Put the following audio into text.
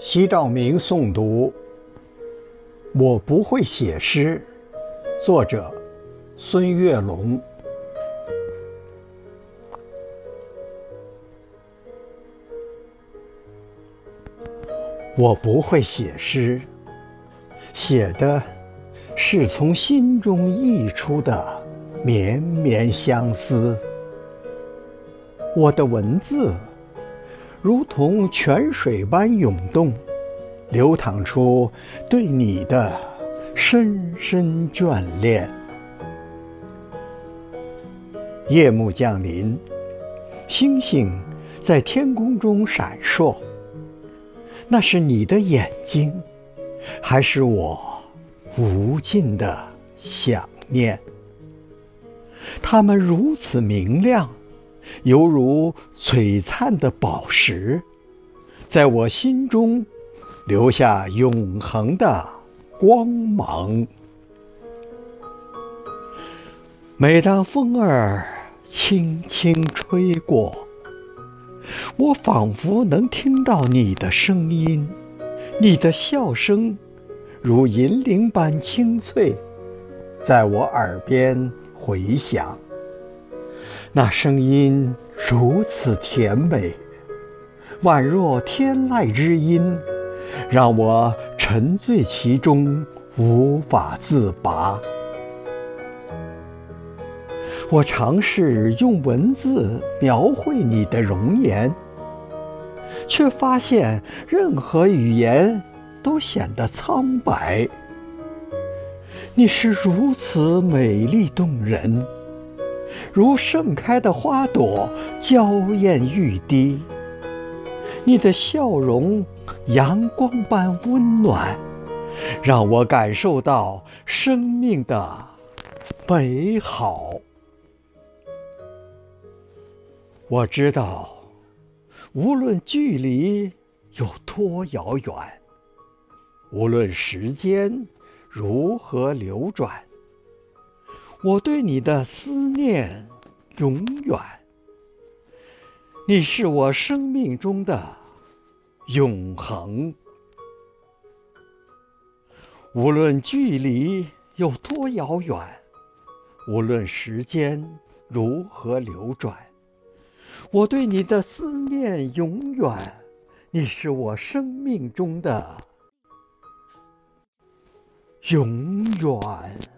西照明诵读。我不会写诗。作者：孙月龙。我不会写诗，写的是从心中溢出的绵绵相思。我的文字如同泉水般涌动，流淌出对你的深深眷恋。夜幕降临，星星在天空中闪烁。那是你的眼睛，还是我无尽的想念？它们如此明亮，犹如璀璨的宝石，在我心中留下永恒的光芒。每当风儿轻轻吹过，我仿佛能听到你的声音，你的笑声如银铃般清脆，在我耳边回响。那声音如此甜美，宛若天籁之音，让我沉醉其中，无法自拔。我尝试用文字描绘你的容颜，却发现任何语言都显得苍白。你是如此美丽动人，如盛开的花朵，娇艳欲滴。你的笑容阳光般温暖，让我感受到生命的美好。我知道，无论距离有多遥远，无论时间如何流转，我对你的思念永远。你是我生命中的永恒。无论距离有多遥远，无论时间如何流转。我对你的思念永远，你是我生命中的永远。